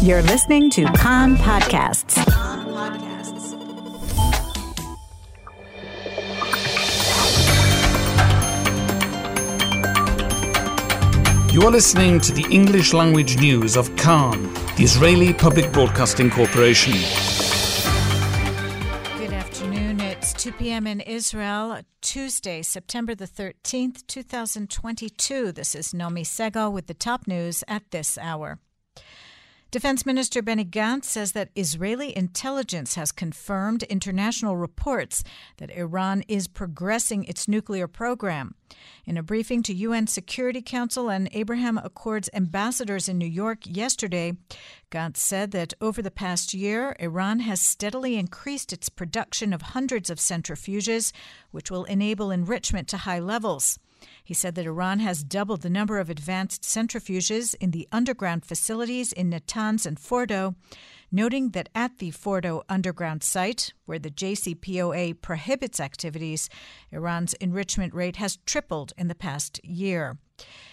You're listening to Kan Podcasts. You are listening to the English language news of Kan, the Israeli Public Broadcasting Corporation. Good afternoon. It's 2 p.m. in Israel, Tuesday, September the 13th, 2022. This is Nomi Segal with the top news at this hour. Defense Minister Benny Gantz says that Israeli intelligence has confirmed international reports that Iran is progressing its nuclear program. In a briefing to UN Security Council and Abraham Accords ambassadors in New York yesterday, Gantz said that over the past year, Iran has steadily increased its production of hundreds of centrifuges, which will enable enrichment to high levels. He said that Iran has doubled the number of advanced centrifuges in the underground facilities in Natanz and Fordo, noting that at the Fordo underground site, where the JCPOA prohibits activities, Iran's enrichment rate has tripled in the past year.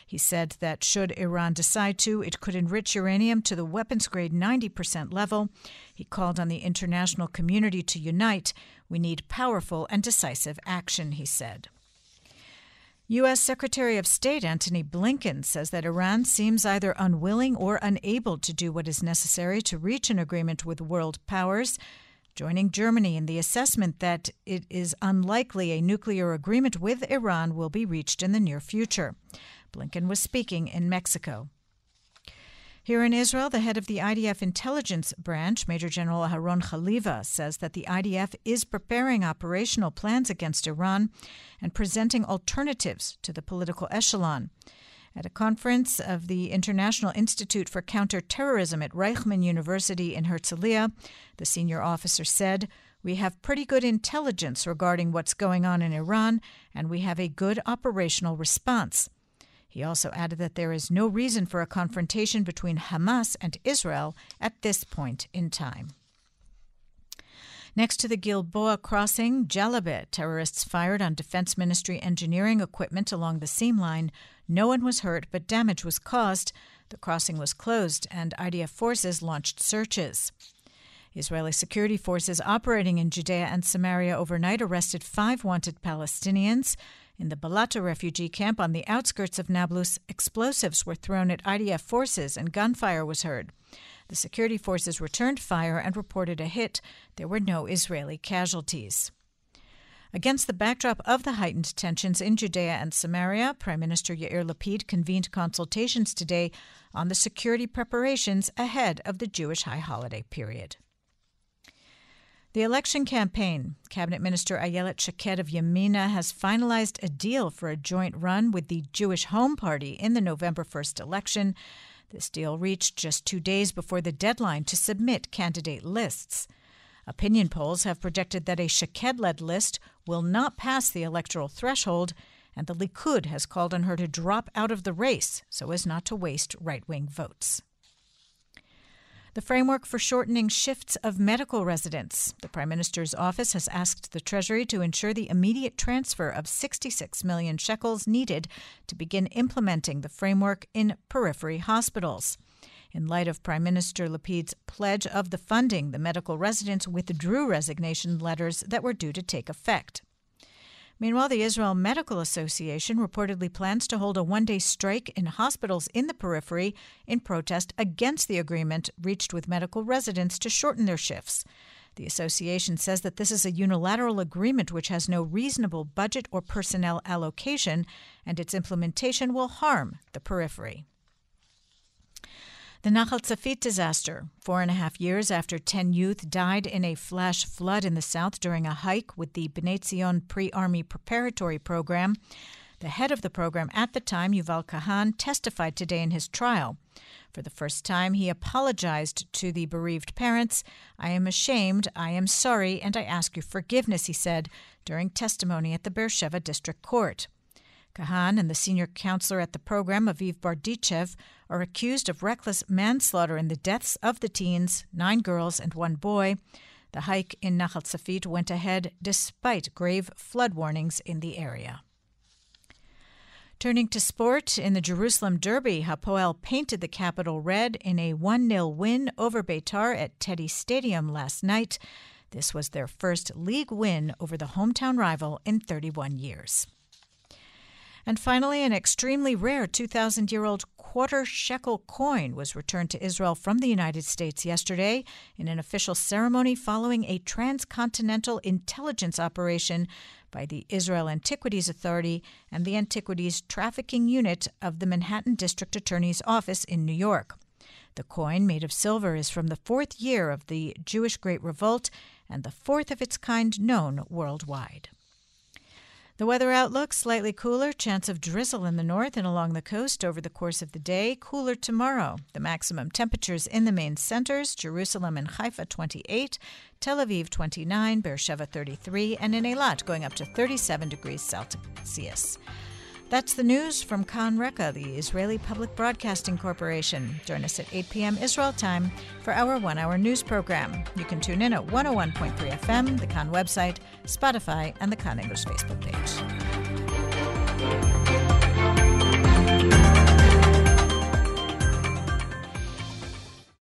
He said that should Iran decide to, it could enrich uranium to the weapons grade 90% level. He called on the international community to unite. We need powerful and decisive action, he said. U.S. Secretary of State Antony Blinken says that Iran seems either unwilling or unable to do what is necessary to reach an agreement with world powers, joining Germany in the assessment that it is unlikely a nuclear agreement with Iran will be reached in the near future. Blinken was speaking in Mexico. Here in Israel, the head of the IDF intelligence branch, Major General Aharon Haliva, says that the IDF is preparing operational plans against Iran and presenting alternatives to the political echelon. At a conference of the International Institute for Counterterrorism at Reichman University in Herzliya, the senior officer said, We have pretty good intelligence regarding what's going on in Iran, and we have a good operational response. He also added that there is no reason for a confrontation between Hamas and Israel at this point in time. Next to the Gilboa crossing, Jalameh, terrorists fired on Defense Ministry engineering equipment along the seam line. No one was hurt, but damage was caused. The crossing was closed, and IDF forces launched searches. Israeli security forces operating in Judea and Samaria overnight arrested five wanted Palestinians. In the Balata refugee camp on the outskirts of Nablus, explosives were thrown at IDF forces and gunfire was heard. The security forces returned fire and reported a hit. There were no Israeli casualties. Against the backdrop of the heightened tensions in Judea and Samaria, Prime Minister Yair Lapid convened consultations today on the security preparations ahead of the Jewish high holiday period. The election campaign. Cabinet Minister Ayelet Shaked of Yamina has finalized a deal for a joint run with the Jewish Home Party in the November 1st election. This deal reached just two days before the deadline to submit candidate lists. Opinion polls have projected that a Shaked led list will not pass the electoral threshold, and the Likud has called on her to drop out of the race so as not to waste right wing votes the framework for shortening shifts of medical residents. The Prime Minister's office has asked the Treasury to ensure the immediate transfer of 66 million shekels needed to begin implementing the framework in periphery hospitals. In light of Prime Minister Lapid's pledge of the funding, the medical residents withdrew resignation letters that were due to take effect. Meanwhile, the Israel Medical Association reportedly plans to hold a one day strike in hospitals in the periphery in protest against the agreement reached with medical residents to shorten their shifts. The association says that this is a unilateral agreement which has no reasonable budget or personnel allocation, and its implementation will harm the periphery. The Nachal Tzafit disaster, four and a half years after 10 youth died in a flash flood in the south during a hike with the Bnei Zion Pre Army Preparatory Program. The head of the program at the time, Yuval Kahan, testified today in his trial. For the first time, he apologized to the bereaved parents. I am ashamed, I am sorry, and I ask your forgiveness, he said during testimony at the Beersheba District Court. Kahan and the senior counselor at the program, Aviv Bardichev, are accused of reckless manslaughter in the deaths of the teens, nine girls and one boy. The hike in Nachal Tzafit went ahead despite grave flood warnings in the area. Turning to sport, in the Jerusalem Derby, Hapoel painted the capital red in a 1 0 win over Beitar at Teddy Stadium last night. This was their first league win over the hometown rival in 31 years. And finally, an extremely rare 2,000 year old quarter shekel coin was returned to Israel from the United States yesterday in an official ceremony following a transcontinental intelligence operation by the Israel Antiquities Authority and the Antiquities Trafficking Unit of the Manhattan District Attorney's Office in New York. The coin, made of silver, is from the fourth year of the Jewish Great Revolt and the fourth of its kind known worldwide. The weather outlook slightly cooler, chance of drizzle in the north and along the coast over the course of the day. Cooler tomorrow. The maximum temperatures in the main centers Jerusalem and Haifa 28, Tel Aviv 29, Beersheba 33, and in Eilat going up to 37 degrees Celsius. That's the news from Kan Reka, the Israeli Public Broadcasting Corporation. Join us at 8 p.m. Israel time for our one hour news program. You can tune in at 101.3 FM, the Kan website, Spotify, and the Kan English Facebook page.